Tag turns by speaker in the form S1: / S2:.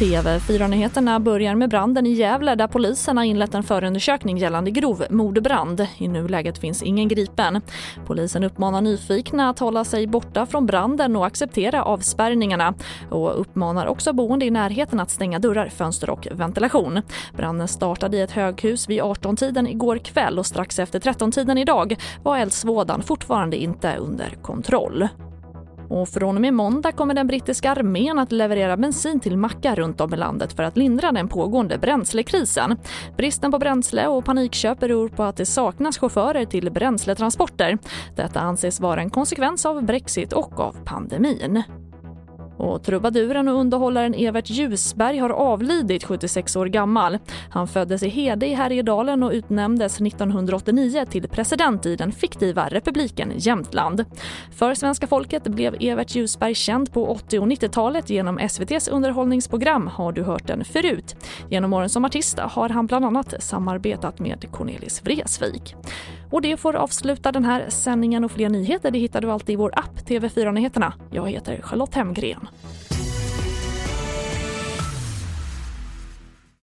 S1: TV4-nyheterna börjar med branden i Gävle där polisen har inlett en förundersökning gällande grov mordbrand. I nuläget finns ingen gripen. Polisen uppmanar nyfikna att hålla sig borta från branden och acceptera avspärrningarna och uppmanar också boende i närheten att stänga dörrar, fönster och ventilation. Branden startade i ett höghus vid 18-tiden igår kväll och strax efter 13-tiden idag var eldsvådan fortfarande inte under kontroll. Och från och med måndag kommer den brittiska armén att leverera bensin till mackar runt om i landet för att lindra den pågående bränslekrisen. Bristen på bränsle och panikköp beror på att det saknas chaufförer till bränsletransporter. Detta anses vara en konsekvens av Brexit och av pandemin. Och trubaduren och underhållaren Evert Ljusberg har avlidit 76 år gammal. Han föddes i Hede i Härjedalen och utnämndes 1989 till president i den fiktiva republiken Jämtland. För svenska folket blev Evert Ljusberg känd på 80 och 90-talet genom SVTs underhållningsprogram Har du hört den förut? Genom åren som artist har han bland annat samarbetat med Cornelis Vreeswijk. Och det får avsluta den här sändningen och fler nyheter det hittar du alltid i vår app TV4 Nyheterna. Jag heter Charlotte Hemgren.